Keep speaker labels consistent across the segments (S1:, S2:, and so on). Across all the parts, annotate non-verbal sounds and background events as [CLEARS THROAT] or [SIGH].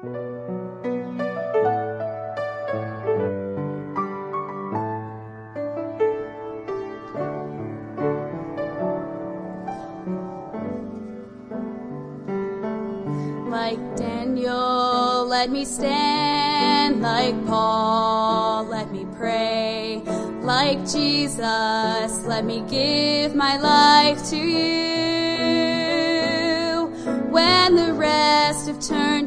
S1: Like Daniel, let me stand. Like Paul, let me pray. Like Jesus, let me give my life to you. When the rest have turned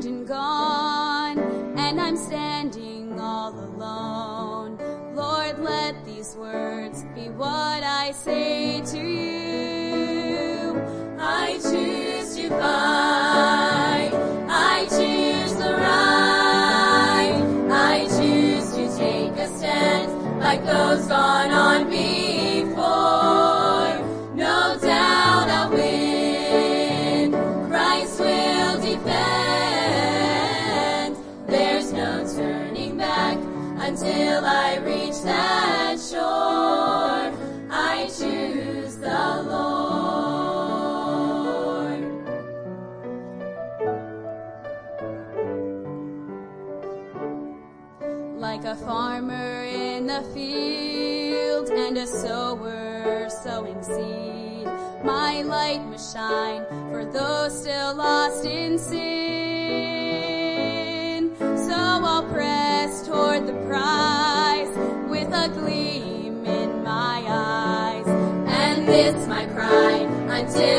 S1: say to you. I choose to fight. I choose. I choose to take a stand like those gone on before. Shine for those still lost in sin. So I'll press toward the prize with a gleam in my eyes. And this my cry until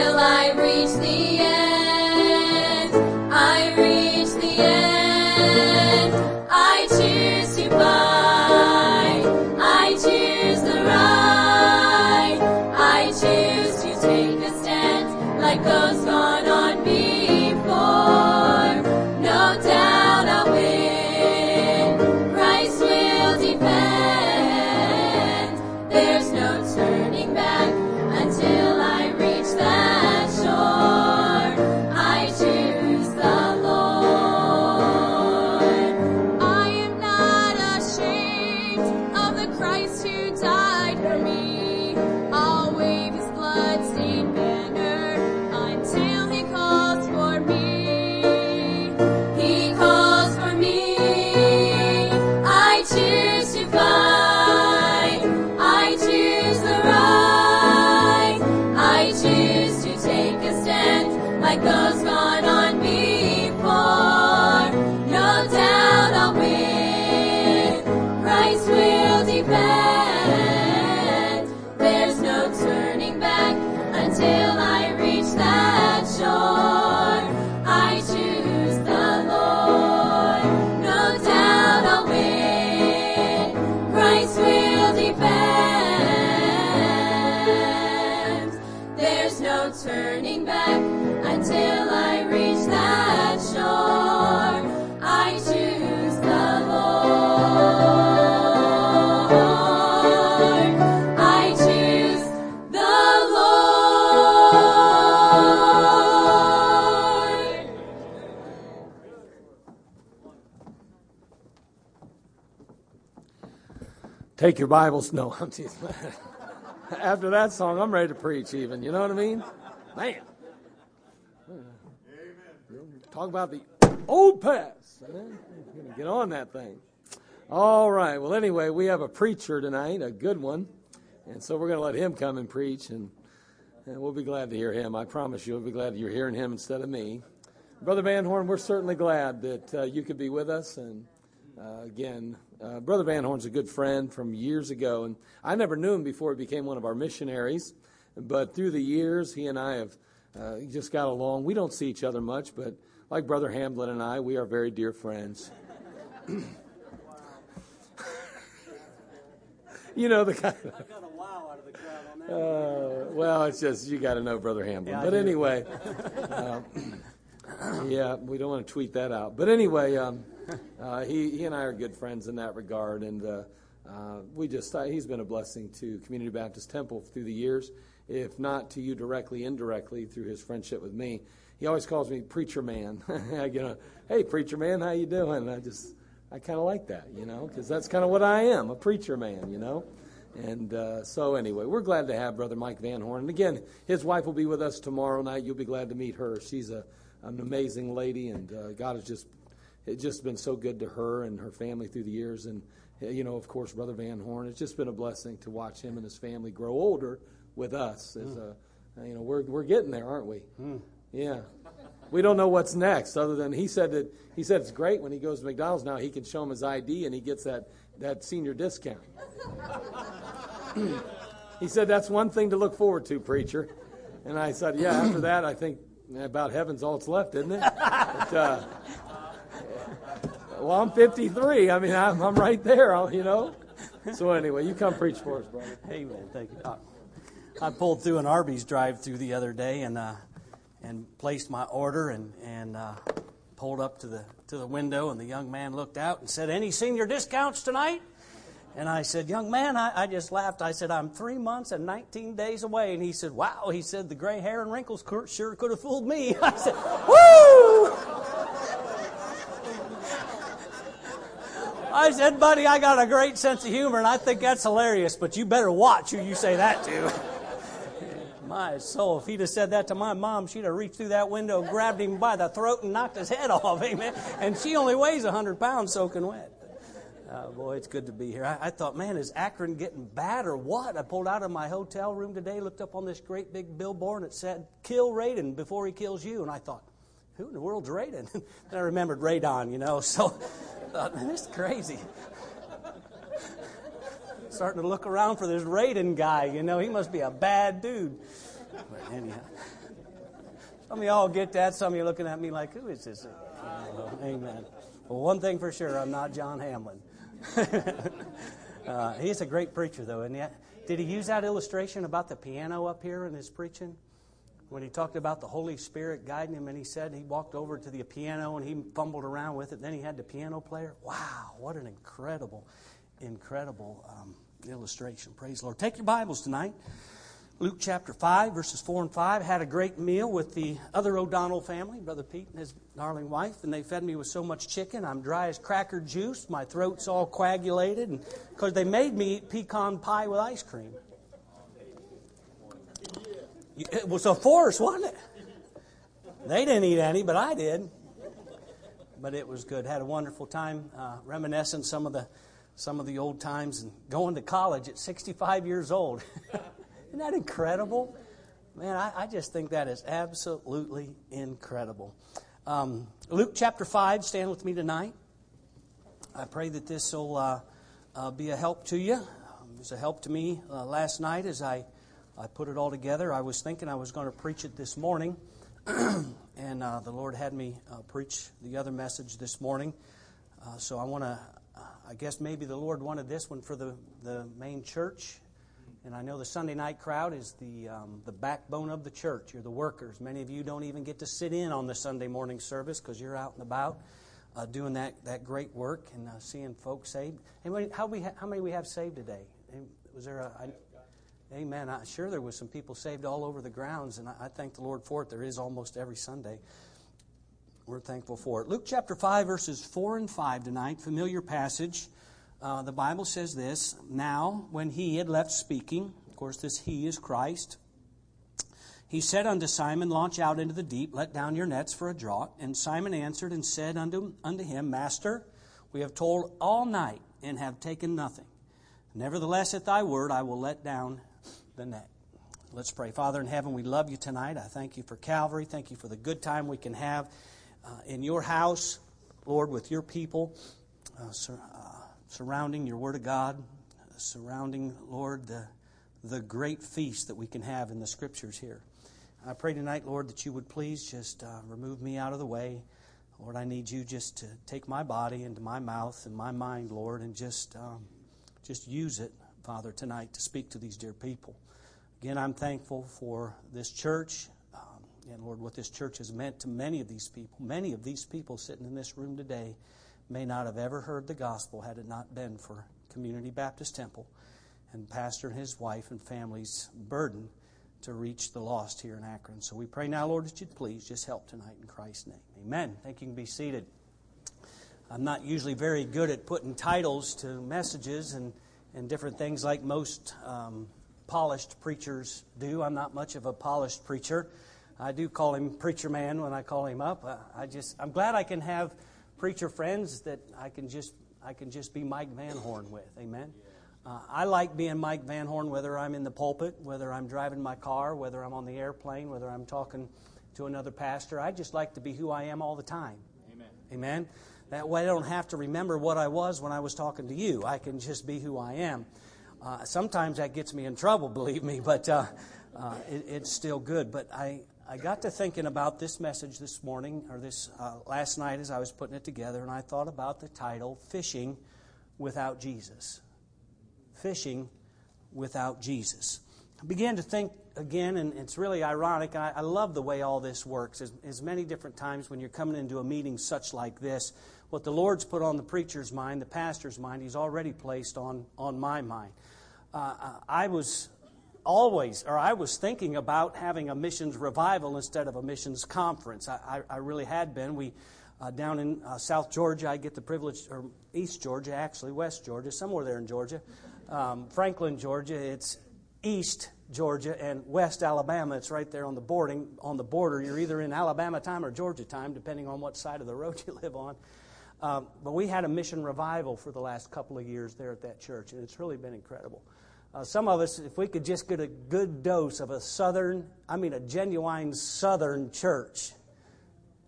S1: no turning back until I reach that shore. I choose the Lord. I choose the Lord.
S2: Take your Bibles. No, I'm teasing. [LAUGHS] After that song, I'm ready to preach. Even you know what I mean? Man, talk about the old past. Get on that thing. All right. Well, anyway, we have a preacher tonight, a good one, and so we're going to let him come and preach, and, and we'll be glad to hear him. I promise you, we'll be glad you're hearing him instead of me. Brother Van Horn, we're certainly glad that uh, you could be with us, and uh, again, uh, Brother Van Horn's a good friend from years ago, and I never knew him before he became one of our missionaries. But through the years, he and I have uh, just got along. We don't see each other much, but like Brother Hamblin and I, we are very dear friends. [LAUGHS] you know the kind.
S3: Wow of crowd.
S2: Uh, well, it's just you got to know Brother Hamblin.
S3: Yeah,
S2: but anyway, [LAUGHS] uh, [CLEARS THROAT] yeah, we don't want to tweet that out. But anyway, um, uh, he he and I are good friends in that regard, and uh, uh, we just uh, he's been a blessing to Community Baptist Temple through the years, if not to you directly, indirectly through his friendship with me. He always calls me preacher man. [LAUGHS] Get a, hey preacher man, how you doing? I just I kind of like that, you know, because that's kind of what I am, a preacher man, you know. And uh, so, anyway, we're glad to have Brother Mike Van Horn. And again, his wife will be with us tomorrow night. You'll be glad to meet her. She's a, an amazing lady, and uh, God has just it's just been so good to her and her family through the years. And, you know, of course, Brother Van Horn. It's just been a blessing to watch him and his family grow older with us. As, mm. uh, you know, we're, we're getting there, aren't we? Mm. Yeah. We don't know what's next, other than he said that he said it's great when he goes to McDonald's now. He can show him his ID and he gets that, that senior discount. [CLEARS THROAT] he said that's one thing to look forward to, preacher. And I said, yeah. After that, I think about heaven's all that's left, isn't it? But, uh, well, I'm 53. I mean, I'm, I'm right there, you know. So anyway, you come preach for us, brother.
S4: Amen. Thank you. I pulled through an Arby's drive-through the other day and uh, and placed my order and and uh, pulled up to the to the window and the young man looked out and said, "Any senior discounts tonight?" And I said, Young man, I, I, just laughed. I said, I'm three months and 19 days away. And he said, Wow. He said, The gray hair and wrinkles sure could have fooled me. [LAUGHS] I said, Woo! I said, Buddy, I got a great sense of humor, and I think that's hilarious, but you better watch who you say that to. [LAUGHS] my soul, if he'd have said that to my mom, she'd have reached through that window, grabbed him by the throat, and knocked his head [LAUGHS] off. Amen. And she only weighs 100 pounds soaking wet. Uh, boy, it's good to be here. I, I, thought, man, is Akron getting bad or what? I pulled out of my hotel room today, looked up on this great big billboard, and it said, kill Radon before he kills you. And I thought, who in the world's Radon? [LAUGHS] then I remembered Radon, you know, so thought, man, this is crazy. Starting to look around for this Radon guy, you know, he must be a bad dude. But anyhow, some of y'all get that, some of you looking at me like, who is this? amen. Well, one thing for sure, I'm not John Hamlin. [LAUGHS] uh, he's a great preacher, though, and yet, did he use that illustration about the piano up here in his preaching? When he talked about the Holy Spirit guiding him, and he said he walked over to the piano and he fumbled around with it. Then he had the piano player. Wow, what an incredible, incredible um, illustration. Praise the Lord. Take your Bibles tonight. Luke chapter 5, verses 4 and 5. Had a great meal with the other O'Donnell family, Brother Pete and his darling wife, and they fed me with so much chicken. I'm dry as cracker juice. My throat's all coagulated, because they made me eat pecan pie with ice cream. It was a force, wasn't it? They didn't eat any, but I did. But it was good. Had a wonderful time uh, reminiscing some of the some of the old times and going to college at 65 years old. [LAUGHS] Isn't that incredible? Man, I, I, just think that is absolutely incredible. Um, Luke chapter 5, stand with me tonight. I pray that this will uh, uh, be a help to you. Um, it was a help to me uh, last night as I, I put it all together. I was thinking I was going to preach it this morning, [CLEARS THROAT] and uh, the Lord had me uh, preach the other message this morning. Uh, so I want to, I guess maybe the Lord wanted this one for the, the main church and I know the Sunday night crowd is the, um, the backbone of the church. You're the workers. Many of you don't even get to sit in on the Sunday morning service because you're out and about uh, doing that, that great work and uh, seeing folks saved. And how, we ha- how many we have saved today? Was there a. I, amen. I'm sure there was some people saved all over the grounds, and I, thank the Lord for it. There is almost every Sunday. We're thankful for it. Luke chapter 5, verses 4 and 5 tonight, familiar passage uh, the Bible says this Now, when he had left speaking, of course, this he is Christ, he said unto Simon, Launch out into the deep, let down your nets for a draught. And Simon answered and said unto, unto him, Master, we have toiled all night and have taken nothing. Nevertheless, at thy word, I will let down the net. Let's pray. Father in heaven, we love you tonight. I thank you for Calvary. Thank you for the good time we can have uh, in your house, Lord, with your people. Uh, sir, surrounding your Word of God, surrounding, Lord, the, the great feast that we can have in the Scriptures here. I pray tonight, Lord, that you would please just uh, remove me out of the way. Lord, I need you just to take my body into my mouth and my mind, Lord, and just, um, just use it, Father, tonight to speak to these dear people. Again, I'm thankful for this church. Um, and Lord, what this church has meant to many of these people, many of these people sitting in this room today may not have ever heard the gospel had it not been for Community Baptist Temple and Pastor and his wife and family's burden to reach the lost here in Akron. So we pray now, Lord, that you'd please just help tonight in Christ's name. Amen. Thank you. you can be seated. I'm not usually very good at putting titles to messages and, and different things like most um, polished preachers do. I'm not much of a polished preacher. I do call him preacher man when I call him up. I, I just I'm glad I can have preacher friends that I can just I can just be Mike Van Horn with. Amen. Uh, I like being Mike Van Horn, whether I'm in the pulpit, whether I'm driving my car, whether I'm on the airplane, whether I'm talking to another pastor. I just like to be who I am all the time. Amen. Amen. That way I don't have to remember what I was when I was talking to you. I can just be who I am. Uh, sometimes that gets me in trouble, [LAUGHS] believe me, but uh, uh, it, it's still good. But I, I got to thinking about this message this morning, or this uh, last night as I was putting it together, and I thought about the title, Fishing Without Jesus fishing without Jesus. I began to think again, and it's really ironic. I, I love the way all this works. As, as, many different times when you're coming into a meeting such like this, what the Lord's put on the preacher's mind, the pastor's mind, He's already placed on, on my mind. Uh, I was always, or I was thinking about having a missions revival instead of a missions conference. I, I, I really had been. We uh, down in uh, South Georgia, I get the privilege, or East Georgia, actually, West Georgia, somewhere there in Georgia um, Franklin, Georgia. It's East Georgia and West Alabama. It's right there on the boarding on the border. You're either in Alabama time or Georgia time, depending on what side of the road [LAUGHS] you live on. Um, but we had a mission revival for the last couple of years there at that church, and it's really been incredible. Uh, some of us, if we could just get a good dose of a southern, I mean a genuine southern church.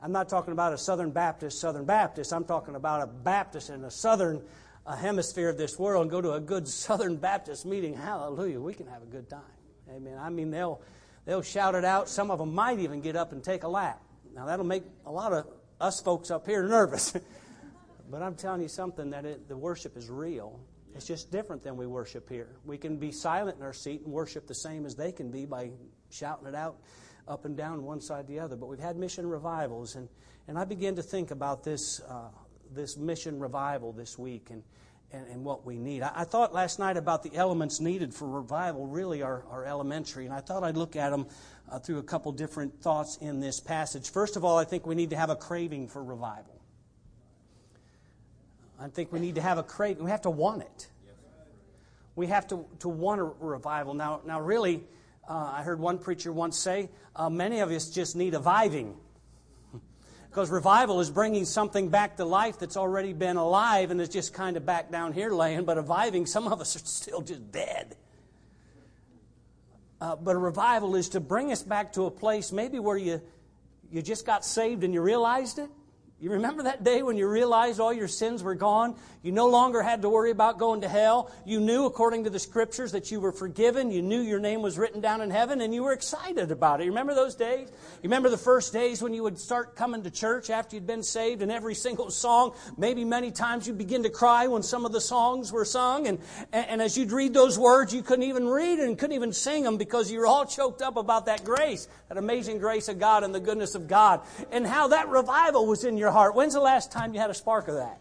S4: I'm not talking about a Southern Baptist, Southern Baptist. I'm talking about a Baptist in a Southern a hemisphere of this world and go to a good [LAUGHS] Southern Baptist meeting, hallelujah, we can have a good time. Amen. I mean, they'll, they'll shout it out. Some of them might even get up and take a lap. Now, that'll make a lot of us folks up here nervous. [LAUGHS] but I'm telling you something that it, the worship is real. It's just different than we worship here. We can be silent in our seat and worship the same as they can be by shouting it out up and down one side the other. But we've had mission revivals, and, and I began to think about this uh, this mission revival this week and, and, and what we need. I, I, thought last night about the elements needed for revival really are, are elementary, and I thought I'd look at them uh, through a couple different thoughts in this passage. First of all, I think we need to have a craving for revival. I think we need to have a craving. We have to want it. We have to, to want a revival. Now, now really, uh, I heard one preacher once say, uh, many of us just need a viving. [LAUGHS] Because revival is bringing something back to life that's already been alive and is just kind of back down here laying, but reviving, some of us are still just dead. Uh, but a revival is to bring us back to a place maybe where you, you just got saved and you realized it. You remember that day when you realized all your sins were gone? You no longer had to worry about going to hell. You knew, according to the scriptures, that you were forgiven. You knew your name was written down in heaven, and you were excited about it. You remember those days? You remember the first days when you would start coming to church after you'd been saved, and every single song, maybe many times you'd begin to cry when some of the songs were sung, and, and, and as you'd read those words, you couldn't even read and couldn't even sing them because you were all choked up about that grace, that amazing grace of God and the goodness of God, and how that revival was in your heart. When's the last time you had a spark of that?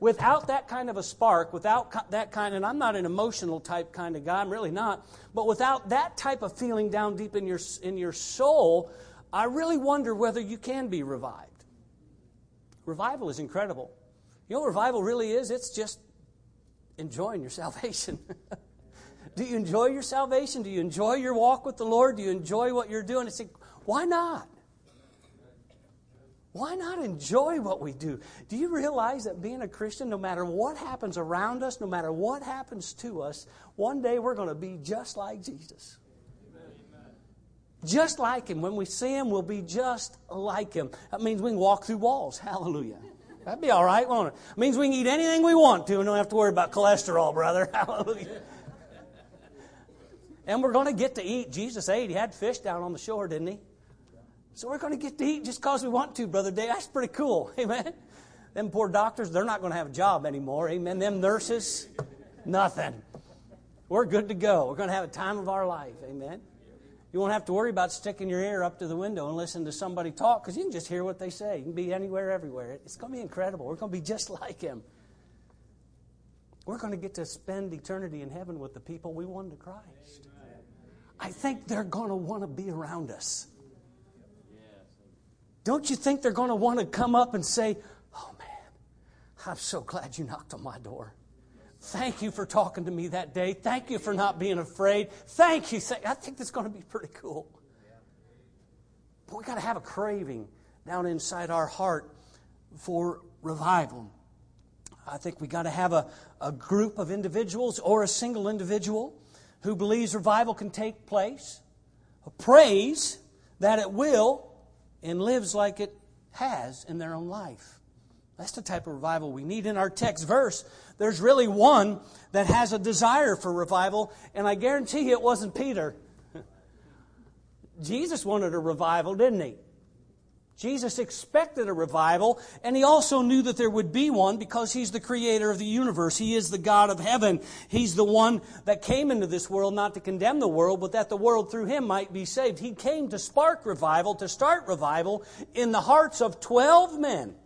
S4: Without that kind of a spark, without that kind, and I'm not an emotional type kind of guy, I'm really not, but without that type of feeling down deep in your, in your soul, I really wonder whether you can be revived. Revival is incredible. You know what revival really is? It's just enjoying your salvation. [LAUGHS] Do you enjoy your salvation? Do you enjoy your walk with the Lord? Do you enjoy what you're doing? It's like, why not? Why not enjoy what we do? Do you realize that being a Christian, no matter what happens around us, no matter what happens to us, one day we're going to be just like Jesus? Just like Him. When we see Him, we'll be just like Him. That means we can walk through walls. [LAUGHS] Hallelujah. That'd be all right, won't it? It means we can eat anything we want to and don't have to worry about cholesterol, brother. [LAUGHS] Hallelujah. And we're going to get to eat. Jesus ate. He had fish down on the shore, didn't he? So we're going to get to eat just because we want to, Brother Dave. That's pretty cool. [LAUGHS] Amen. Them poor doctors, they're not going to have a job anymore. Amen. Them nurses, nothing. We're good to go. We're going to have a time of our life. Amen. You won't have to worry about sticking your ear up to the window and listen to somebody talk because you can just hear what they say. You can be anywhere, everywhere. It's going to be incredible. We're going to be just [LAUGHS] like Him. We're going to get to spend eternity in heaven with the people we won to Christ. I think they're going to want to be around us. Don't you think they're going to want to come up and say, Oh man, I'm so glad you knocked on my door. Thank you for talking to me that day. Thank you for not being afraid. Thank you. I think that's going to be pretty cool. But we got to have a craving down inside our heart for revival. I think we got to have a, a group of individuals or a single individual who believes revival can take place, prays that it will, and lives like it has in their own life. That's the type of revival we need. In our text verse, there's really one that has a desire for revival, and I guarantee you it wasn't Peter. [LAUGHS] Jesus wanted a revival, didn't he? Jesus expected a revival, and he also knew that there would be one because he's the creator of the universe. He is the God of heaven. He's the one that came into this world not to condemn the world, but that the world through him might be saved. He came to spark revival, to start revival in the hearts of 12 men.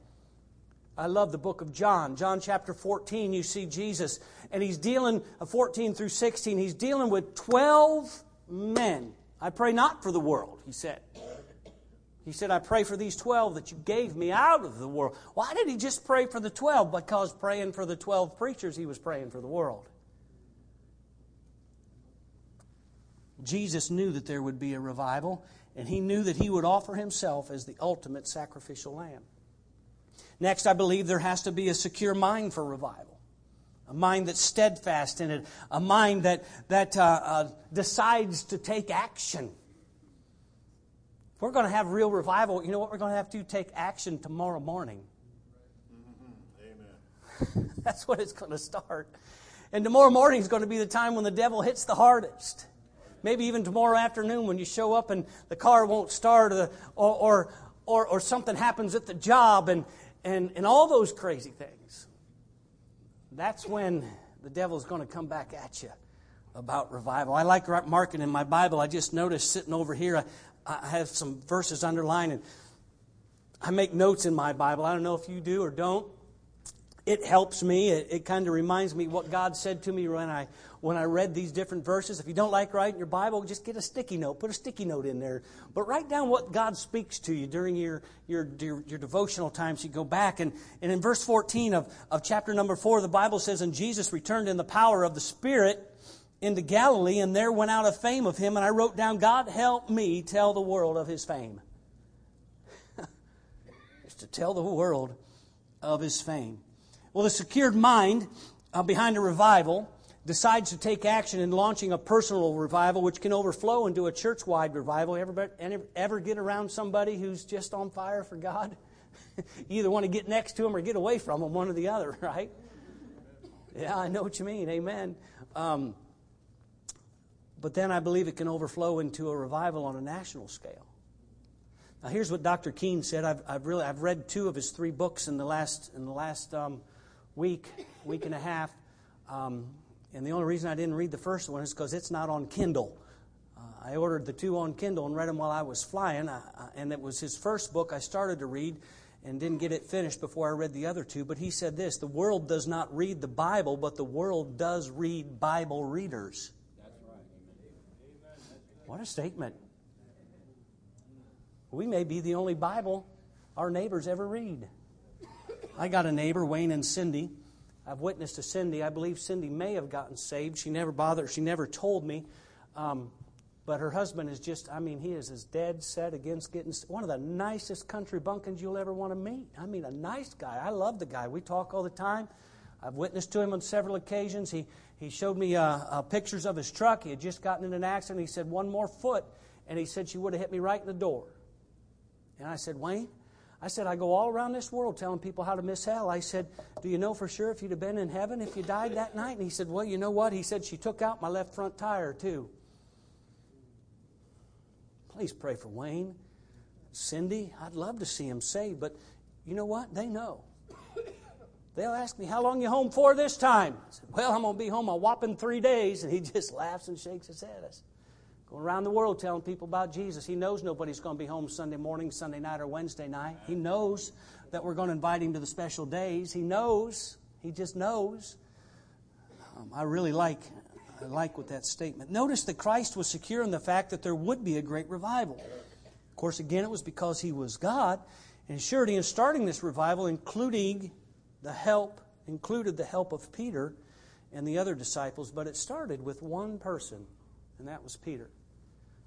S4: I love the book of John. John chapter 14, you see Jesus, and he's dealing, uh, 14 through 16, he's dealing with 12 men. I pray not for the world, he said. He said, I pray for these 12 that you gave me out of the world. Why did he just pray for the 12? Because praying for the 12 preachers, he was praying for the world. Jesus knew that there would be a revival, and he knew that he would offer himself as the ultimate sacrificial lamb. Next, I believe there has to be a secure mind for revival a mind that's steadfast in it, a mind that, that uh, uh, decides to take action we're going to have real revival, you know what we're going to have to? Take action tomorrow morning. Amen. [LAUGHS] That's what it's going to start. And tomorrow morning is going to be the time when the devil hits the hardest. Maybe even tomorrow afternoon when you show up and the car won't start or, or, or, or something happens at the job and, and, and all those crazy things. That's when the devil's going to come back at you about revival. I like marking in my Bible. I just noticed sitting over here, I have some verses underlined, and I make notes in my Bible. I don't know if you do or don't. It helps me. It, it kind of reminds me what God said to me when I when I read these different verses. If you don't like writing your Bible, just get a sticky note. Put a sticky note in there. But write down what God speaks to you during your your your, your devotional times. You go back and, and in verse 14 of, of chapter number four, the Bible says, And Jesus returned in the power of the Spirit into Galilee, and there went out a fame of him. And I wrote down, God help me tell the world of his fame. [LAUGHS] Just to tell the world of his fame. Well, the secured mind uh, behind a revival decides to take action in launching a personal revival, which can overflow into a church wide revival. Ever, ever get around somebody who's just on fire for God? [LAUGHS] you either want to get next to them or get away from them, one or the other, [LAUGHS] right? Yeah, I know what you mean. Amen. Um, but then I believe it can overflow into a revival on a national scale. Now, here's what Dr. Keene said. I've, I've really I've read two of his three books in the last in the last um, week, week and a half. Um, and the only reason I didn't read the first one is because it's not on Kindle. Uh, I ordered the two on Kindle and read them while I was flying. I, I, and it was his first book I started to read and didn't get it finished before I read the other two. But he said this The world does not read the Bible, but the world does read Bible readers. What a statement. We may be the only Bible our neighbors ever read. I got a neighbor, Wayne and Cindy. I've witnessed to Cindy. I believe Cindy may have gotten saved. She never bothered, she never told me. Um, but her husband is just, I mean, he is as dead set against getting one of the nicest country bunkins you'll ever want to meet. I mean, a nice guy. I love the guy. We talk all the time. I've witnessed to him on several occasions. He, he showed me uh, uh, pictures of his truck. He had just gotten in an accident. He said, One more foot. And he said, She would have hit me right in the door. And I said, Wayne, I said, I go all around this world telling people how to miss hell. I said, Do you know for sure if you'd have been in heaven if you died that night? And he said, Well, you know what? He said, She took out my left front tire, too. Please pray for Wayne. Cindy, I'd love to see him saved, but you know what? They know. They'll ask me, How long you home for this time? I said, Well, I'm going to be home a whopping three days. And he [LAUGHS] just laughs and shakes his head. I said, Going around the world telling people about Jesus. He knows nobody's going to be home Sunday morning, Sunday night, or Wednesday night. He knows that we're going to invite him to the special days. He knows. He just knows. Um, I really like, I like with that statement. Notice that Christ was secure in the fact that there would be a great revival. Of course, again, it was because he was God. And surety in starting this revival, including the help included the help of Peter and the other disciples, but it started with one person, and that was Peter.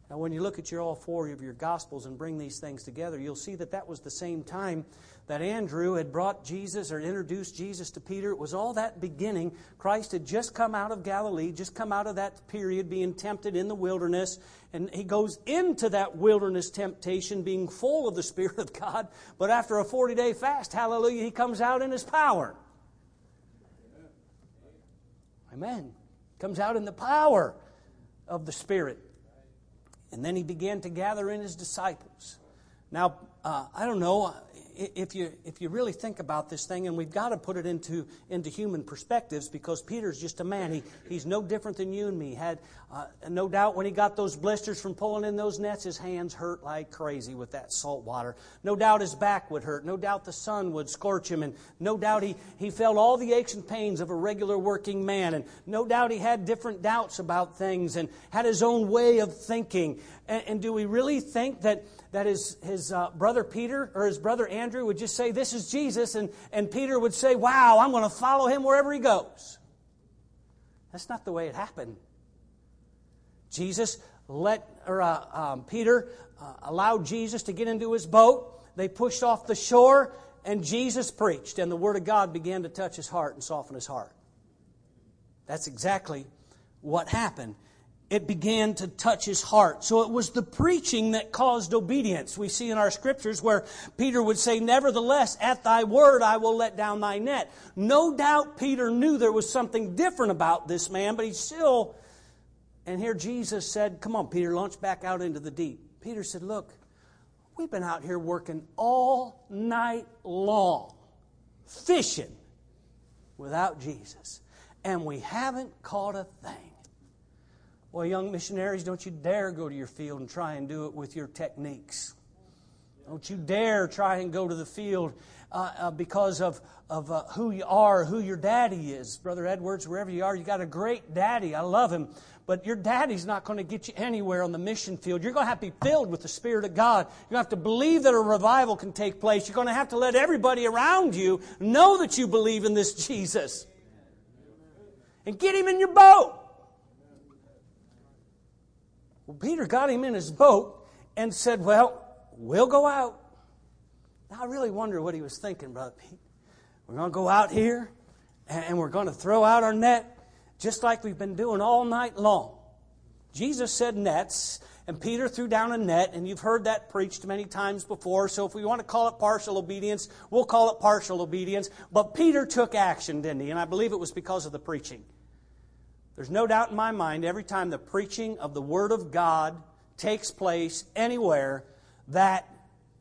S4: Now, when you look at your all four of your Gospels and bring these things together, you'll see that that was the same time that Andrew had brought Jesus or introduced Jesus to Peter. It was all that beginning. Christ had just come out of Galilee, just come out of that period being tempted in the wilderness. And he goes into that wilderness temptation being full of the Spirit of God. But after a 40 day fast, hallelujah, he comes out in his power. Amen. Comes out in the power of the Spirit. And then he began to gather in his disciples. Now, uh, I don't know if you if you really think about this thing, and we've got to put it into into human perspectives because Peter's just a man. He he's no different than you and me. Had uh, no doubt when he got those blisters from pulling in those nets, his hands hurt like crazy with that salt water. No doubt his back would hurt. No doubt the sun would scorch him, and no doubt he he felt all the aches and pains of a regular working man, and no doubt he had different doubts about things and had his own way of thinking. and, and do we really think that? that his, his uh, brother Peter or his brother Andrew would just say, This is Jesus, and, and Peter would say, Wow, I'm going to follow him wherever he goes. That's not the way it happened. Jesus let, or uh, um, Peter uh, allowed Jesus to get into his boat. They pushed off the shore, and Jesus preached, and the Word of God began to touch his heart and soften his heart. That's exactly what happened it began to touch his heart. So it was the preaching that caused obedience. We see in our scriptures where Peter would say, Nevertheless, at thy word I will let down thy net. No doubt Peter knew there was something different about this man, but he still, and here Jesus said, Come on, Peter, launch back out into the deep. Peter said, Look, we've been out here working all night long, fishing without Jesus, and we haven't caught a thing. Well, young missionaries, don't you dare go to your field and try and do it with your techniques. Don't you dare try and go to the field uh, uh, because of, of uh, who you are, who your daddy is. Brother Edwards, wherever you are, you got a great daddy. I love him. But your daddy's not going to get you anywhere on the mission field. You're going to have to be filled with the Spirit of God. You're going to have to believe that a revival can take place. You're going to have to let everybody around you know that you believe in this Jesus. And get him in your boat. Well, Peter got him in his boat and said, Well, we'll go out. Now, I really wonder what he was thinking, Brother Pete. We're going to go out here and we're going to throw out our net just like we've been doing all night long. Jesus said nets, and Peter threw down a net, and you've heard that preached many times before. So if we want to call it partial obedience, we'll call it partial obedience. But Peter took action, didn't he? And I believe it was because of the preaching. There's no doubt in my mind every time the preaching of the Word of God takes place anywhere that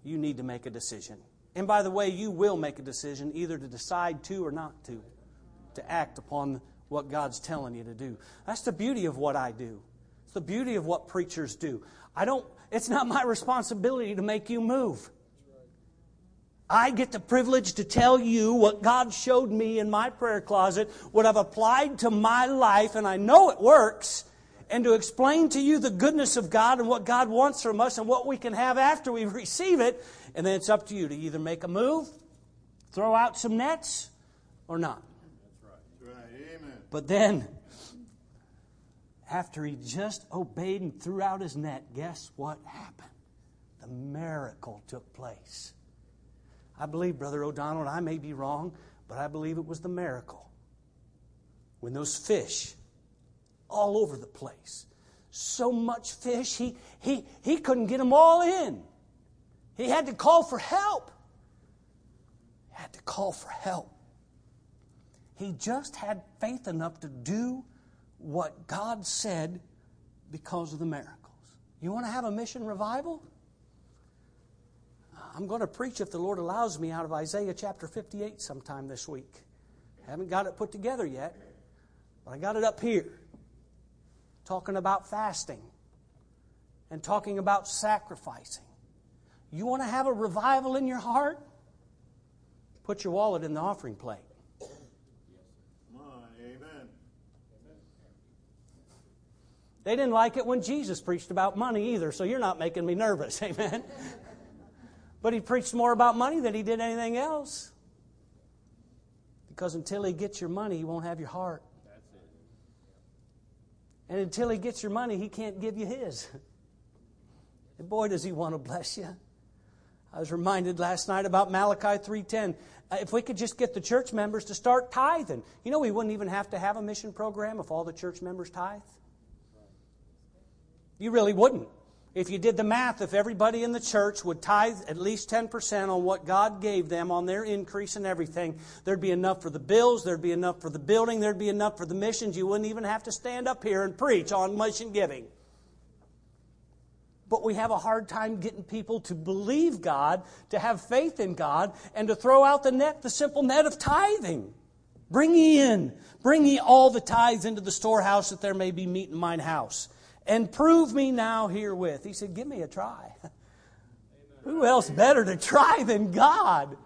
S4: you need to make a decision. And by the way, you will make a decision either to decide to or not to, to act upon what God's telling you to do. That's the beauty of what I do. It's the beauty of what preachers do. I don't, it's not my responsibility to make you move. I get the privilege to tell you what God showed me in my prayer closet, what I've applied to my life, and I know it works, and to explain to you the goodness of God and what God wants from us and what we can have after we [LAUGHS] receive it. And then it's up to you to either make a move, throw out some nets, or not. But then, after he just obeyed and threw out his net, guess what happened? The miracle took place. I believe, Brother O'Donnell, and I may be wrong, but I believe it was the miracle. When those fish, all over the place, so much fish, he, he, he couldn't get them all in. He had to call for help. He had to call for help. He just had faith enough to do what God said because of the miracles. You want to have a mission revival? I'm going to preach, if the Lord allows me, out of Isaiah chapter 58 sometime this week. I haven't got it put together yet, but I got it up here. Talking about fasting and talking about sacrificing. You want to have a revival in your heart? Put your wallet in the offering plate.
S5: Amen.
S4: They didn't like it when Jesus preached about money either, so you're not making me nervous. [LAUGHS] Amen. But he preached more about money than he did anything else. Because until he gets your money, he won't have your heart. And until he gets your money, he can't give you his. [LAUGHS] And boy, does He want to bless you. I was reminded last night about Malachi 3:10. Uh, If we could just get the church members to start tithing, you know, we wouldn't even have to have a mission program if all the church members tithe. You really wouldn't. If you did the math, if everybody in the church would tithe at least 10% on what God gave them on their increase and everything, there'd be enough for the bills, there'd be enough for the building, there'd be enough for the missions. You wouldn't even have to stand up here and preach on mission giving. But we have a hard time getting people to believe God, to have faith in God, and to throw out the net, the simple net of tithing. Bring ye in, bring ye all the tithes into the storehouse that there may be meat in mine house. And prove me now herewith. He said, Give me a try. [LAUGHS] Who else better to try than God?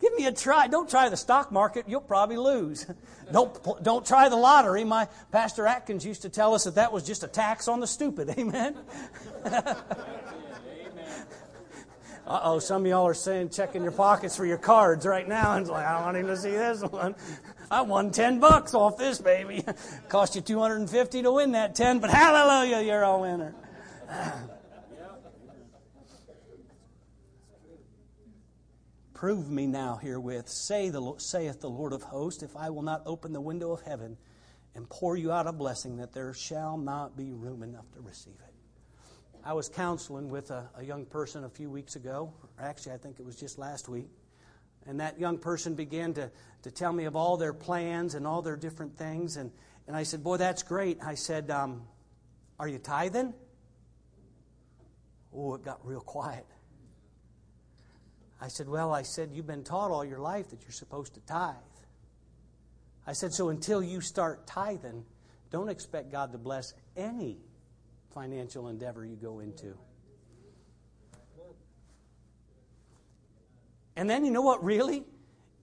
S4: Give me a try. Don't try the stock market. You'll probably lose. [LAUGHS] Don't, don't try the lottery. My Pastor Atkins used to tell us that that was just a tax on the stupid. [LAUGHS] Amen. Uh oh, some of y'all are saying checking your pockets for your cards right now. And it's like, I don't want him to see this one. I won 10 bucks off this baby. [LAUGHS] Cost you 250 to win that 10, but hallelujah, you're a winner. [SIGHS] Prove me now herewith, say the, saith the Lord of hosts, if I will not open the window of heaven and pour you out a blessing, that there shall not be room enough to receive it. I was counseling with a, a young person a few weeks ago, actually, I think it was just last week. And that young person began to, to tell me of all their plans and all their different things. And, and I said, Boy, that's great. I said, um, Are you tithing? Oh, it got real quiet. I said, Well, I said, you've been taught all your life that you're supposed to tithe. I said, So until you start tithing, don't expect God to bless any financial endeavor you go into. And then you know what, really?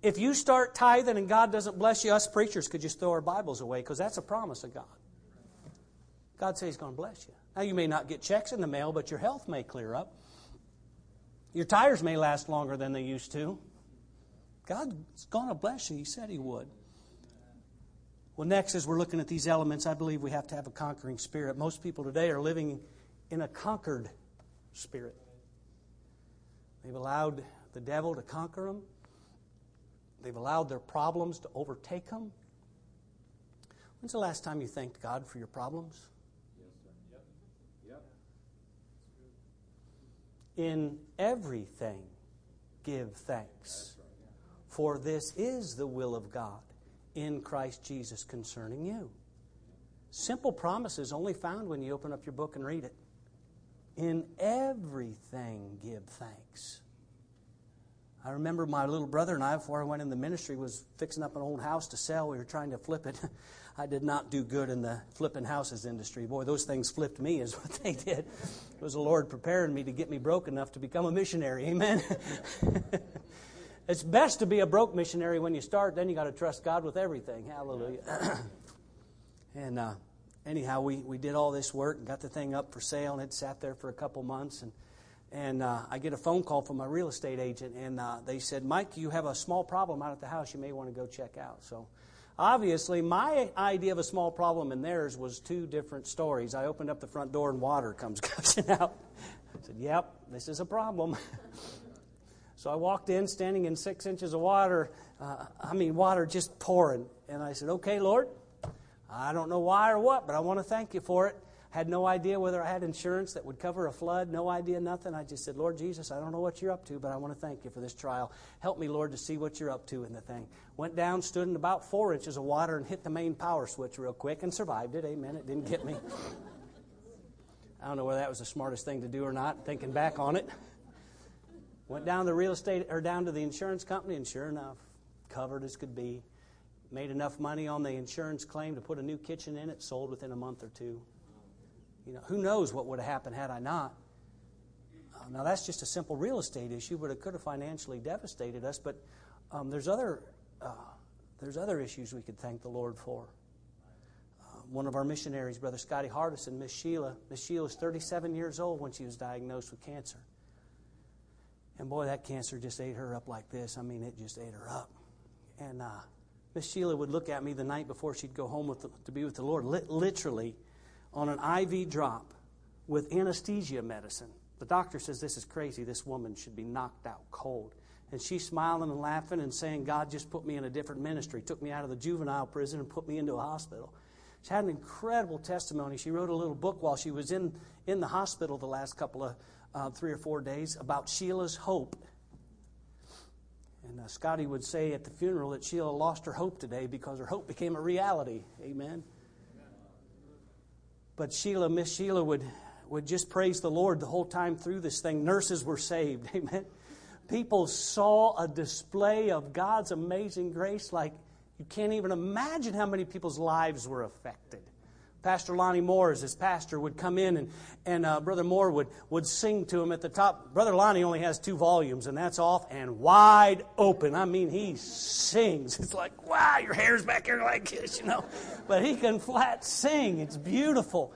S4: If you start tithing and God doesn't bless you, us preachers could just throw our Bibles away because that's a promise of God. God says He's going to bless you. Now, you may not get checks in the mail, but your health may clear up. Your tires may last longer than they used to. God's going to bless you. He said He would. Well, next, as we're looking at these elements, I believe we have to have a conquering spirit. Most people today are living in a conquered spirit. They've allowed the devil to conquer them, they've allowed their problems to overtake them. When's the last time you thanked God for your problems? Yes, sir. Yep. Yep. In everything, give thanks. For this is the will of God in Christ Jesus concerning you. Simple promises only found when you open up your book and read it. In everything, give thanks. I remember my little brother and I, before I went in the ministry, was fixing up an old house to sell. We were trying to flip it. [LAUGHS] I did not do good in the flipping houses industry. Boy, those things flipped me, is [LAUGHS] what they did. It was the Lord preparing me to get me broke enough to become a missionary. Amen. [LAUGHS] it's best to be a broke missionary when you start, then you got to trust God with everything. Hallelujah. [CLEARS THROAT] and uh, anyhow, we, we did all this work and got the thing up for sale, and it sat there for a couple months. And and uh, I get a phone call from my real estate agent, and uh, they said, Mike, you have a small problem out at the house you may want to go check out. So obviously, my idea of a small problem and theirs was two different stories. I opened up the front door, and water comes [LAUGHS] gushing out. I said, Yep, this is a problem. [LAUGHS] so I walked in, standing in six inches of water. Uh, I mean, water just pouring. And I said, Okay, Lord, I don't know why or what, but I want to thank you for it. Had no idea whether I had insurance that would cover a flood, no idea, nothing. I just said, Lord Jesus, I don't know what you're up to, but I want to thank you for this trial. Help me, Lord, to see what you're up to in the thing. Went down, stood in about four inches of water, and hit the main power switch real quick and survived it. Amen. It didn't get me. [LAUGHS] I don't know whether that was the smartest thing to do or not, thinking back on it. Went down to the real estate or down to the insurance company, and sure enough, covered as could be. Made enough money on the insurance claim to put a new kitchen in it, sold within a month or two. You know, who knows what would have happened had I not? Uh, now that's just a simple real estate issue, but it could have financially devastated us. But um, there's other uh, there's other issues we could thank the Lord for. Uh, one of our missionaries, Brother Scotty Hardison, Miss Sheila. Miss Sheila was 37 years old when she was diagnosed with cancer. And boy, that cancer just ate her up like this. I mean, it just ate her up. And uh, Miss Sheila would look at me the night before she'd go home the, to be with the Lord, li- literally on an IV drop with anesthesia medicine The doctor says, This is crazy. This woman should be knocked out cold. And she's smiling and laughing and saying, God just put me in a different ministry, took me out of the juvenile prison and put me into a hospital. She had an incredible testimony. She wrote a little book while she was in, in the hospital the last couple of uh, three or four days about Sheila's hope. And uh, Scotty would say at the funeral that Sheila lost her hope today because her hope became a reality. Amen. But Sheila, Miss Sheila, would, would just praise the Lord the whole time through this thing. Nurses were saved. [LAUGHS] Amen. People saw a display of God's amazing grace like you can't even imagine how many people's lives were affected. Pastor Lonnie Moore, as his pastor, would come in and, and uh, Brother Moore would, would sing to him at the top. Brother Lonnie only has two volumes, and that's off and wide open. I mean, he sings. It's like, wow, your hair's back here like this, you know. But he can flat sing. It's beautiful.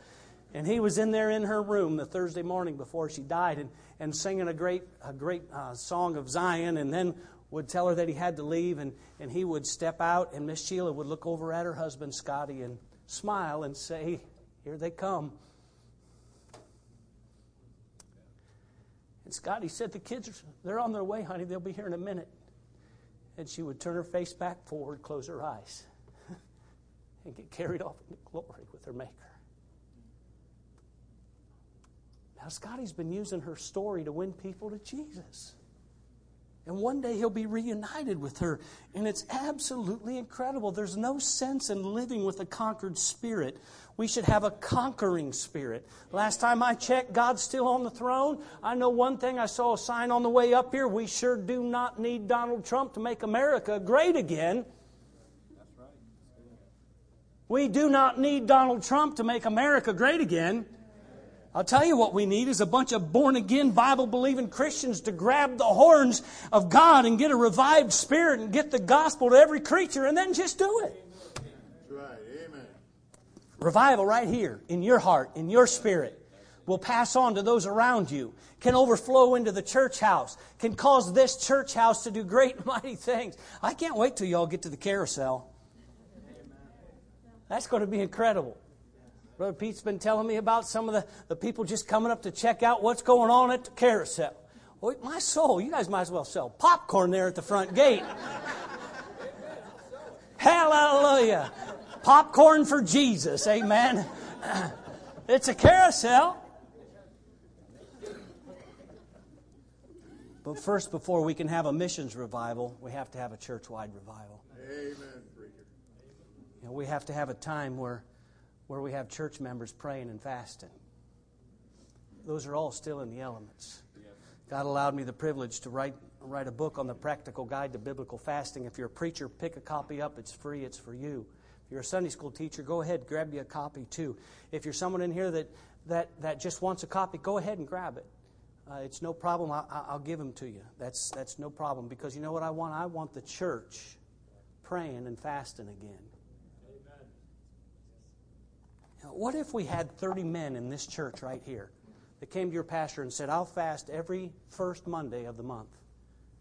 S4: And he was in there in her room the Thursday morning before she died and, and singing a great, a great uh, song of Zion. And then would tell her that he had to leave, and, and he would step out, and Miss Sheila would look over at her husband, Scotty, and smile and say, Here they come. And Scotty said, The kids, they're on their way, honey. They'll be here in a minute. And she would turn her face back forward, close her eyes, [LAUGHS] and get carried off into glory with her Maker. Now, Scotty's been using her story to win people to Jesus. And one day he'll be reunited with her. And it's absolutely incredible. There's no sense in living with a conquered spirit. We should have a conquering spirit. Last time I checked, God's still on the throne. I know one thing. I saw a sign on the way up here. We sure do not need Donald Trump to make America great again. We do not need Donald Trump to make America great again. I'll tell you what we need is a bunch of born again, Bible believing Christians to grab the horns of God and get a revived spirit and get the gospel to every creature and then just do it.
S5: That's right. Amen.
S4: Revival right here in your heart, in your spirit, will pass on to those around you, can overflow into the church house, can cause this church house to do great and [LAUGHS] mighty things. I can't wait till y'all get to the carousel. That's going to be incredible. Brother Pete's been telling me about some of the, the people just coming up to check out what's going on at the carousel. Well, my soul, you guys might as well sell popcorn there at the front gate. [LAUGHS] Hallelujah. Popcorn for Jesus. Amen. [CLEARS THROAT] It's a carousel. But first, before we can have a missions revival, we have to have a church wide revival.
S5: Amen, preacher.
S4: You know, we have to have a time where where we have church members praying and fasting. Those are all still in the elements. God allowed me the privilege to write, write a book on the practical guide to biblical fasting. If you're a preacher, pick a copy up. It's free, it's for you. If you're a Sunday school teacher, go ahead, grab you a copy too. If you're someone in here that, that, that just wants a copy, go ahead and grab it. Uh, it's no problem. I, will give them to you. That's, that's no problem because you know what I want? I want the church praying and fasting again. What if we had 30 men in this church right here that came to your pastor and said, I'll fast every first Monday of the month?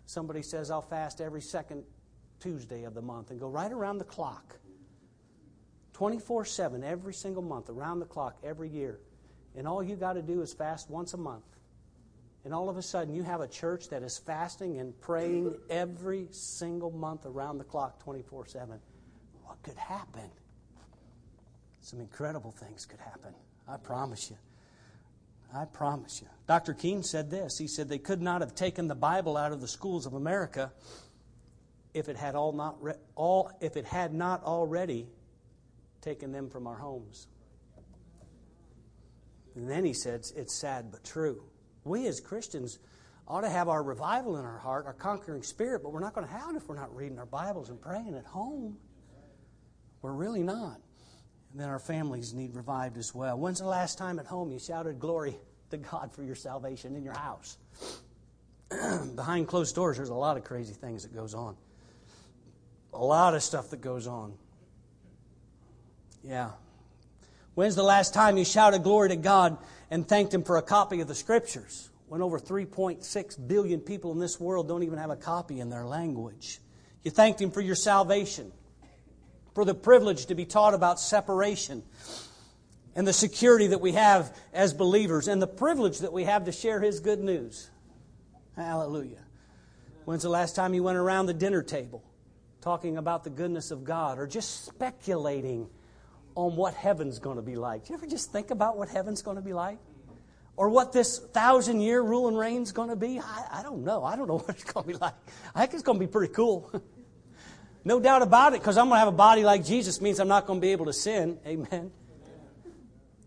S4: Somebody says, I'll fast every second Tuesday of the month and go right around the clock. 24 7 every single month, around the clock, every year. And all you got to do is fast once a month. And all of a sudden, you have a church that is fasting and praying every single month around the clock, 24 7. What could happen? Some incredible things could happen. I promise you. I promise you. Dr. King said this. He said they could not have taken the Bible out of the schools of America if it had all not re- all if it had not already taken them from our homes. And then he said, it's sad but true. We as Christians ought to have our revival in our heart, our conquering spirit, but we're not going to have it if we're not reading our Bibles and praying at home. We're really not. And then our families need revived as well. When's the last time at home you shouted glory to God for your salvation in your house? [CLEARS THROAT] Behind closed doors, there's a lot of crazy things that goes on. A lot of stuff that goes on. Yeah. When's the last time you shouted glory to God and thanked Him for a copy of the Scriptures? When over 3.6 billion people in this world don't even have a copy in their language. You thanked Him for your salvation for the privilege to be taught about separation and the security that we have as believers and the privilege that we have to share His good news. Hallelujah. When's the last time you went around the dinner table talking about the goodness of God or just speculating on what heaven's going to be like? Do you ever just think about what heaven's going to be like? Or what this thousand year rule and reign's going to be? I, I don't know. I don't know [LAUGHS] what it's going to be like. I think it's going to be pretty cool. [LAUGHS] no doubt about it, because I'm going to have a body like Jesus means I'm not going to be able to sin. Amen.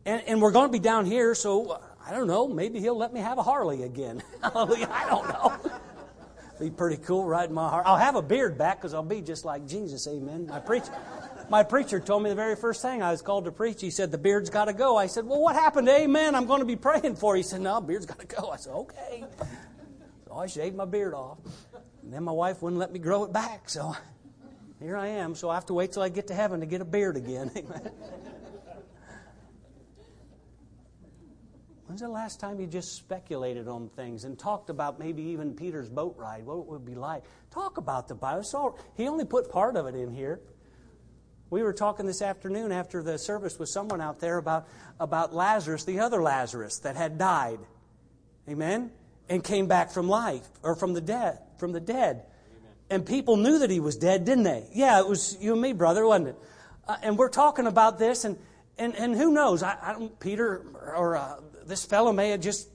S4: And, and we're going to be down here, so uh, I don't know. Maybe he'll let me have a Harley again. [LAUGHS] I don't know. [LAUGHS] Be pretty cool riding my heart. I'll have a beard back because I'll be just like Jesus. Amen. My preacher, my preacher told me the very first thing I was called to preach. He said the beard's got to go. I said, well, what happened? Amen. I'm going to be praying for. You. He said, no, beard's got to go. I said, okay. So I shaved my beard off. And then my wife wouldn't let me grow it back. So here I am. So I have to wait till I get to heaven to get a beard again. [LAUGHS] When's the last time you just speculated on things and talked about maybe even Peter's boat ride, what it would be like? Talk about the Bible. So he only put part of it in here. We were talking this afternoon after the service with someone out there about, about Lazarus, the other Lazarus that had died. Amen? And came back from life, or from the dead, from the dead. And people knew that he was dead, didn't they? Yeah, it was you and me, brother, wasn't it? Uh, and we're talking about this, and, and, and who knows? I, I don't, Peter or uh, this fellow may have just,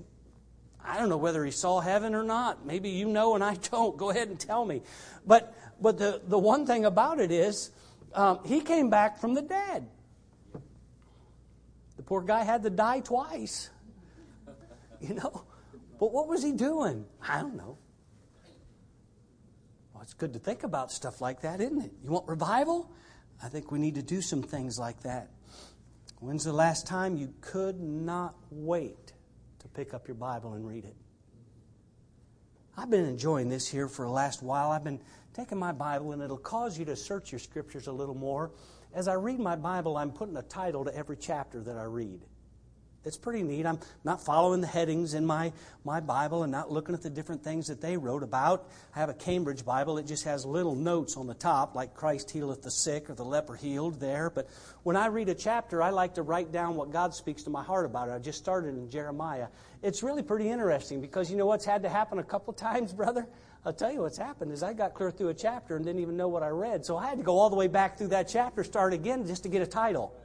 S4: I don't know whether he saw heaven or not. Maybe you know and I [LAUGHS] don't. Go ahead and tell me. But, but the, the one thing about it is, um, he came back from the dead. The poor guy had to die twice. [LAUGHS] You know? But what was he doing? I don't know. It's good to think about stuff like that, isn't it? You want revival? I think we need to do some things like that. When's the last time you could not wait to pick up your Bible and read it? I've been enjoying this here for the last while. I've been taking my Bible, and it'll cause you to search your scriptures a little more. As I read my Bible, I'm putting a title to every chapter that I read. It's pretty neat. I'm not following the headings in my, my Bible and not looking at the different things that they wrote about. I have a Cambridge Bible. It just has little notes on the top, like Christ healeth the sick or the leper healed there. But when I read a chapter, I like to write down what God speaks to my heart about it. I just started in Jeremiah. It's really pretty interesting because you know what's had to happen a couple [LAUGHS] times, brother? I'll tell you what's happened is I got clear through a chapter and didn't even know what I read. So I had to go all the way back through that chapter, start again just to get a title.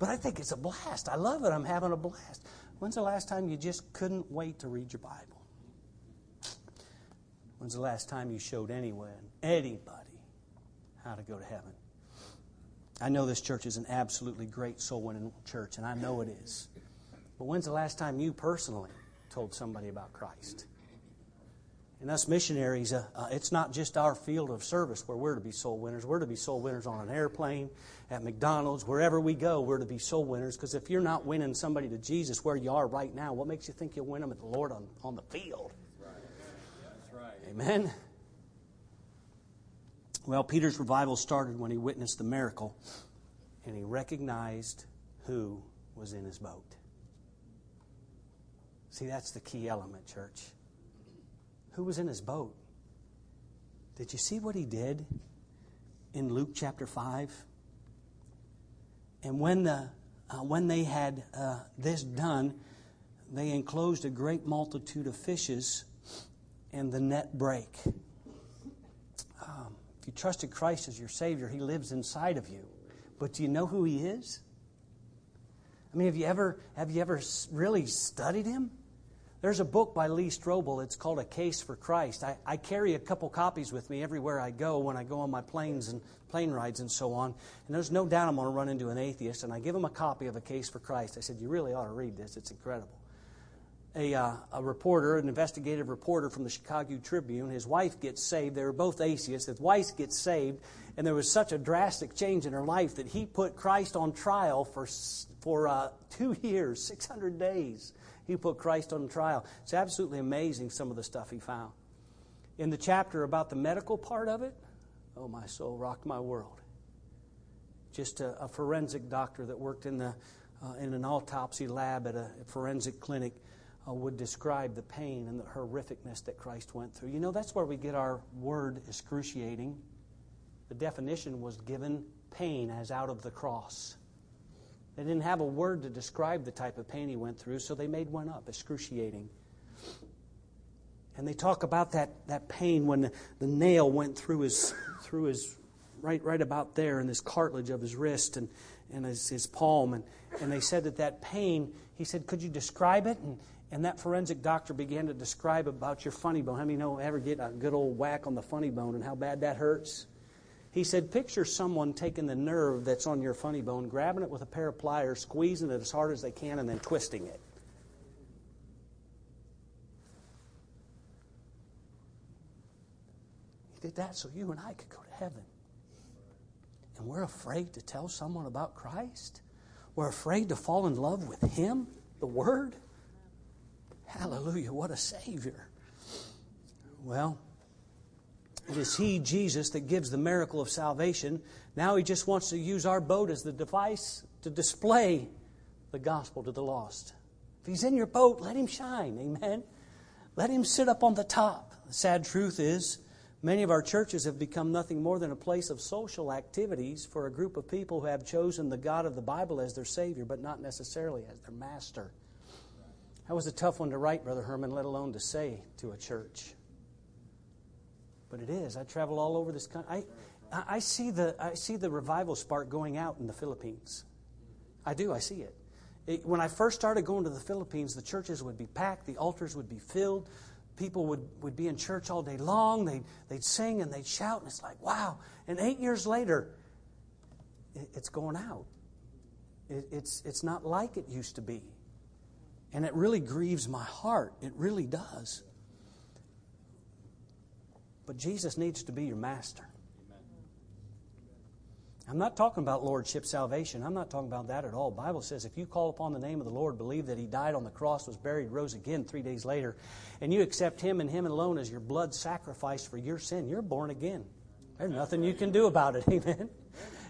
S4: But I think it's a blast. I love it. I'm having a blast. When's the last time you just couldn't wait to read your Bible? When's the last time you showed anyone, anybody, how to go to heaven? I know this church is an absolutely great soul winning church, and I know it is. But when's the last time you personally told somebody about Christ? And us missionaries, uh, uh, it's not just our field of service where we're to be soul winners. We're to be soul winners on an airplane, at McDonald's, wherever we go, we're to be soul winners. Because if you're not winning somebody to Jesus where you are right now, what makes you think you'll win them at the Lord on, on the field? Right. That's right. Amen. Well, Peter's revival started when he witnessed the miracle and he recognized who was in his boat. See, that's the key element, church. Who was in his boat? Did you see what he did in Luke chapter 5? And when, the, uh, when they had uh, this done, they enclosed a great multitude of fishes, and the net break. Um, if you trusted Christ as your Savior, He lives inside of you. But do you know who He is? I mean, have you ever, have you ever really studied Him? There's a book by Lee Strobel. It's called A Case for Christ. I, I, carry a couple copies with me everywhere I go when I go on my planes and plane rides and so on. And there's no doubt I'm going to run into an atheist. And I give him a copy of A Case for Christ. I said, You really ought to read this. It's incredible. A, uh, a reporter, an investigative reporter from the Chicago Tribune, his wife gets saved. They were both atheists. His wife gets saved. And there was such a drastic change in her life that he put Christ on trial for, for uh, two [LAUGHS] years, 600 days. He put Christ on trial. It's absolutely amazing some of the stuff he found. In the chapter about the medical part of it, oh, my soul rocked my world. Just a, a forensic doctor that worked in, the, uh, in an autopsy lab at a forensic clinic uh, would describe the pain and the horrificness that Christ went through. You know, that's where we get our word excruciating. The definition was given pain as out of the cross. They didn't have a word to describe the type of pain he went through, so they made one up excruciating. And they talk about that, that pain when the, the nail went through his, through his right, right about there in this cartilage of his wrist and, and his, his palm. And, and they said that that pain, he said, Could you describe it? And, and that forensic doctor began to describe about your funny bone. How many know ever get a good old whack on the funny bone and how bad that hurts? He said, Picture someone taking the nerve that's on your funny bone, grabbing it with a pair of pliers, squeezing it as hard as they can, and then twisting it. He did that so you and I could go to heaven. And we're afraid to tell someone about Christ. We're afraid to fall in love with Him, the Word. Hallelujah, what a Savior. Well, it is He, Jesus, that gives the miracle of salvation. Now He just wants to use our boat as the device to display the gospel to the lost. If He's in your boat, let Him shine. Amen. Let Him sit up on the top. The sad truth is, many of our churches have become nothing more than a place of social activities for a group of people who have chosen the God of the Bible as their Savior, but not necessarily as their Master. That was a tough one to write, Brother Herman, let alone to say to a church but it is. I travel all over this country. I, I, see the, I see the revival spark going out in the Philippines. I do, I see it. it. When I first started going to the Philippines, the churches would be packed, the altars would be filled, people would, would be in church all day long, they'd, they'd sing and they'd shout, and it's like, wow. And eight years later, it, it's going out. It, it's, it's not like it used to be. And it really grieves my heart. It really does. But Jesus needs to be your master. I'm not talking about lordship salvation. I'm not talking about that at all. The Bible says if you call upon the name of the Lord, believe that he died on the cross, was buried, rose again 3 days later, and you accept him and him alone as your blood sacrifice for your sin, you're born again. There's nothing you can do about it. [LAUGHS] Amen.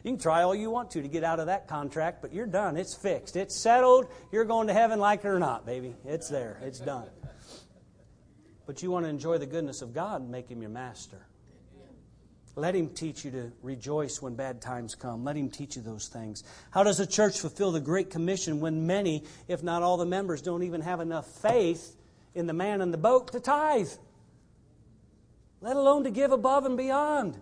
S4: You can try all you want to to get out of that contract, but you're done. It's fixed. It's settled. You're going to heaven like it or not, baby. It's there. It's done. But you want to enjoy the goodness of God, and make Him your master. Let Him teach you to rejoice when bad times come. Let Him teach you those things. How does a church fulfill the Great Commission when many, if not all the members, don't even have enough faith in the man in the boat to tithe? Let alone to give above and beyond.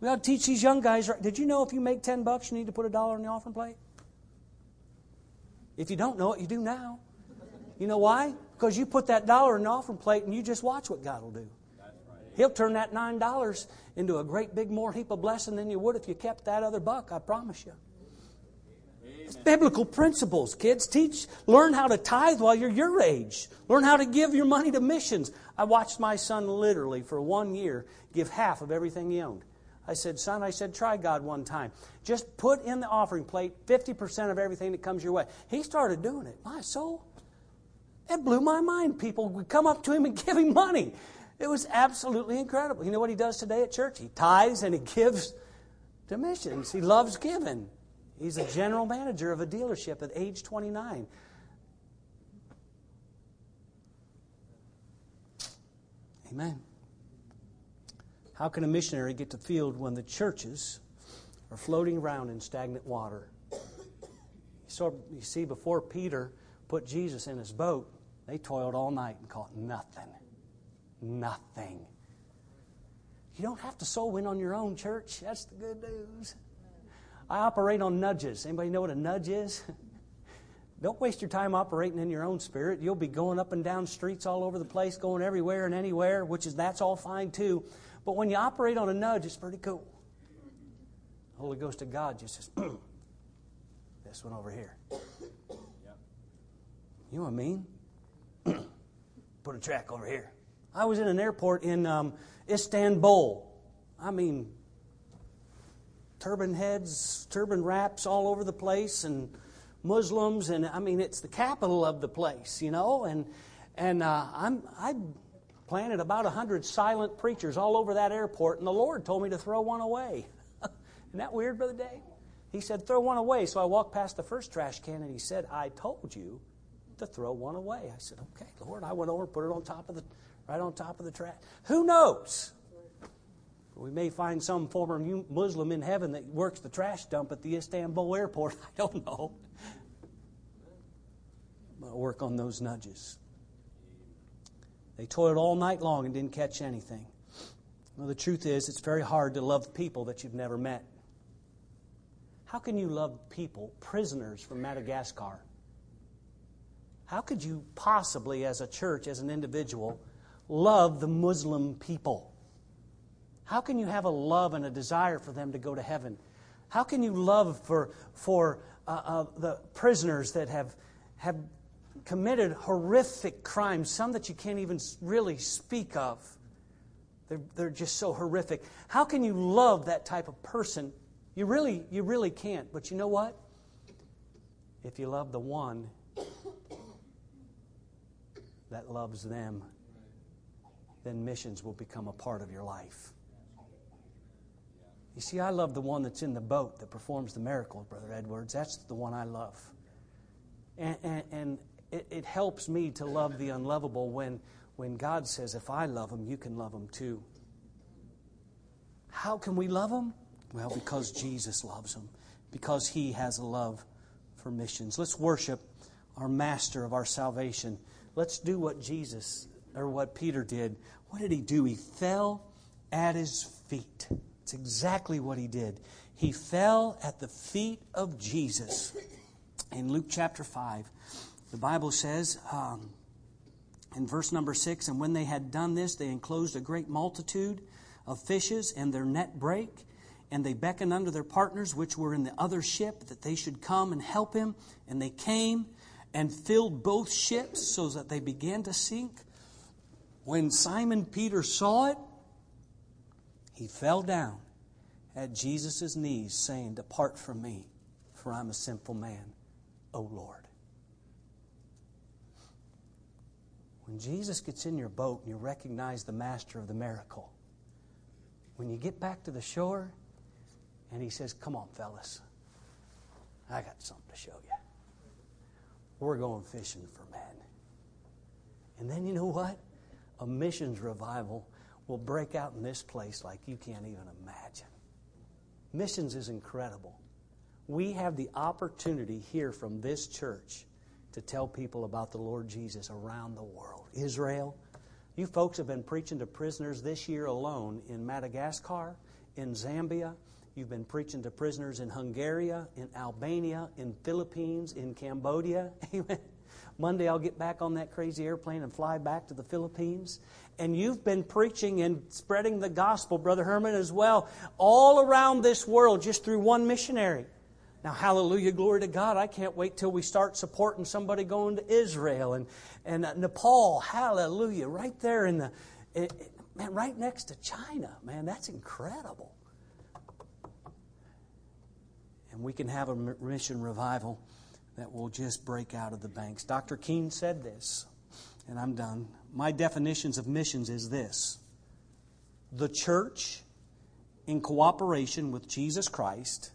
S4: We ought to teach these young guys. Did you know if you make 10 bucks, you need to put a dollar in the offering plate? If you don't know it, you do now. You know why? Because you put that dollar in the offering plate and you just watch what God will do. He'll turn that nine dollars into a great big more heap of blessing than you would if you kept that other buck, I promise you. It's biblical principles, kids. Teach, learn how to tithe while you're your age. Learn how to give your money to missions. I watched my son literally for one year give half of everything he owned. I said, son, I said, try God one time. Just put in the offering plate 50% of everything that comes your way. He started doing it. My soul. It blew my mind. People would come up to him and [LAUGHS] give him money. It was absolutely incredible. You know what he does today at church? He tithes and he [LAUGHS] gives to missions. He loves giving. He's a general manager of a dealership at age 29. Amen. How can a missionary get to field when the churches are floating around in stagnant water? So you see, before Peter put Jesus in his boat, they toiled all night and caught nothing. Nothing. You don't have to soul win on your own, church. That's the good news. I operate on nudges. Anybody know what a nudge is? [LAUGHS] Don't waste your time operating in your own spirit. You'll be going up and down streets all over the place, going everywhere and anywhere, which is that's all fine too. But when you operate on a nudge, it's pretty cool. The Holy Ghost of God just says, [CLEARS THROAT] this one over here. You know what I mean? Put a track over here. I was in an airport in um, Istanbul. I mean, turban heads, turban wraps all over the place, and Muslims, and I mean, it's the capital of the place, you know. And and uh, I'm I planted about a hundred silent preachers all over that airport, and the Lord told me to throw one away. [LAUGHS] Isn't that weird, Brother Dave? He said, throw one away. So I walked past the first trash can, and he said, I told you to throw one away. I said, okay, Lord. I went over, and put it on top of the, right on top of the trash. Who knows? We may find some former Muslim in heaven that works the trash dump at the Istanbul airport. [LAUGHS] I don't know. But work on those nudges. They toiled all night long and didn't catch anything. Well, the truth is, it's very hard to love people that you've never met. How can you love people, prisoners from Madagascar? How could you possibly, as a church, as an individual, love the Muslim people? How can you have a love and a desire for them to go to heaven? How can you love for, for uh, uh, the prisoners that have, have committed horrific crimes, some that you can't even really speak of? They're, they're just so horrific. How can you love that type of person? You really, you really can't. But you know what? If you love the one that loves them, then missions will become a part of your life. You see, I love the one that's in the boat that performs the miracle, Brother Edwards. That's the one I love. And, and, and it, it, helps me to love the unlovable when, when God says, if I love them, you can love them too. How can we love them? Well, because Jesus loves them, because He has a love for missions. Let's worship our Master of our salvation. Let's do what Jesus or what Peter did. What did he do? He fell at his feet. It's exactly what he did. He fell at the feet of Jesus. In Luke chapter 5, the Bible says um, in verse number 6 And when they had done this, they enclosed a great multitude of fishes, and their net brake. And they beckoned unto their partners, which were in the other ship, that they should come and help him. And they came and filled both ships so that they began to sink. When Simon Peter saw it, he fell down at Jesus' knees, saying, Depart from me, for I'm a sinful man, O Lord. When Jesus gets in your boat and you recognize the master of the miracle, when you get back to the shore and he says, Come on, fellas, I got something to show you. We're going fishing for men. And then you know what? A missions revival will break out in this place like you can't even imagine. Missions is incredible. We have the opportunity here from this church to tell people about the Lord Jesus around the world. Israel, you folks have been preaching to prisoners this year alone in Madagascar, in Zambia, You've been preaching to prisoners in Hungary, in Albania, in Philippines, in Cambodia. [LAUGHS] Monday I'll get back on that crazy airplane and fly back to the Philippines. And you've been preaching and spreading the gospel, Brother Herman, as well, all around this world just through one missionary. Now, hallelujah, glory to God. I can't wait till we start supporting somebody going to Israel and, and uh, Nepal. Hallelujah. Right there in the, it, it, man, right next to China. Man, that's incredible and we can have a mission revival that will just break out of the banks. Dr. Keene said this, and I'm done. My definitions of missions is this the church, in cooperation with Jesus Christ,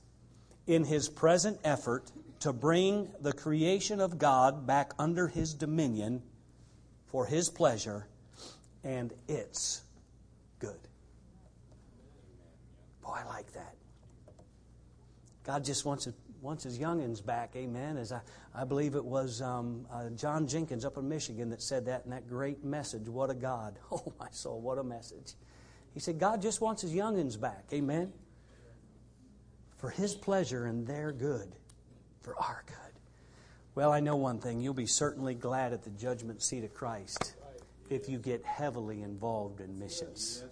S4: in his present effort to bring the creation of God back under his dominion for his pleasure, and it's good. Boy, I like that. God just wants, wants his youngins back, amen. As I, I believe it was um, uh, John Jenkins up in Michigan that said that in that great message, What a God. [LAUGHS] Oh, my soul, what a message. He said, God just wants his youngins back, amen. For his pleasure and their good, for our good. Well, I know one thing. You'll be certainly glad at the judgment seat of Christ if you get heavily involved in missions.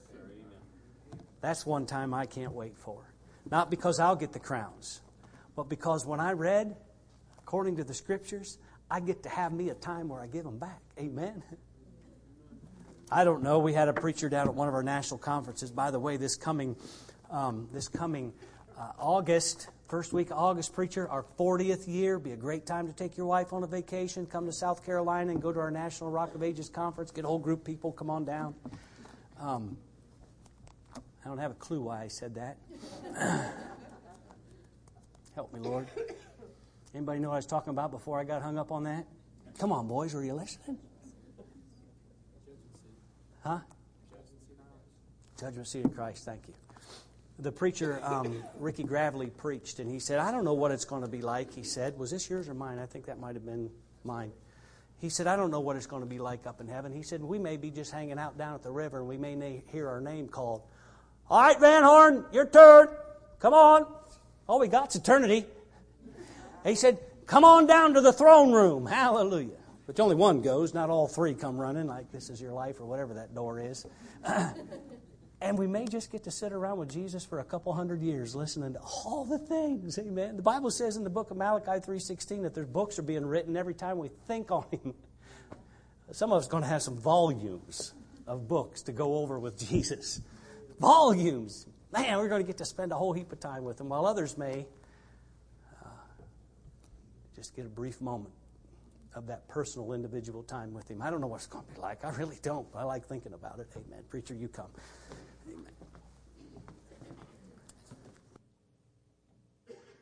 S4: That's one time I can't wait for. Not because I'll get the crowns, but because when I read, according to the scriptures, I get to have me a time where I give them back. Amen. I don't know. We had a preacher down at one of our national conferences. By the way, this coming, um, this coming uh, August, first week of August, preacher, our 40th year. Be a great time to take your wife on a vacation. Come to South Carolina and go to our National Rock of Ages conference. Get a whole group of people. Come on down. Um, I don't have a clue why I said that. [COUGHS] Help me, Lord. Anybody know what I was talking about before I got hung up on that? Come on, boys, were you listening? Huh? Judgment seat of Christ, thank you. The preacher, um, Ricky Gravely, preached, and he said, I don't know what it's going to be like. He said, Was this yours or mine? I think that might have been mine. He said, I don't know what it's going to be like up in heaven. He said, We may be just hanging out down at the river, and we may hear our name called. All right, Van Horn, your turn. Come on. All we got's eternity. He said, Come on down to the throne room. [LAUGHS] Hallelujah. But only one goes, not all three come running like this is your life or whatever that door is. [CLEARS THROAT] and we may just get to sit around with Jesus for a couple hundred years listening to all the things. Amen. The Bible says in the book of Malachi 3:16 that there's books are being written every time we think on him. [LAUGHS] Some of us are going to have some volumes of books to go over with [LAUGHS] Jesus. Volumes. Man, we're going to get to spend a whole heap of time with him, while others may uh, just get a brief moment of that personal, individual time with him. I don't know what it's going to be like. I really don't. I like thinking about it. Amen. Preacher, you come.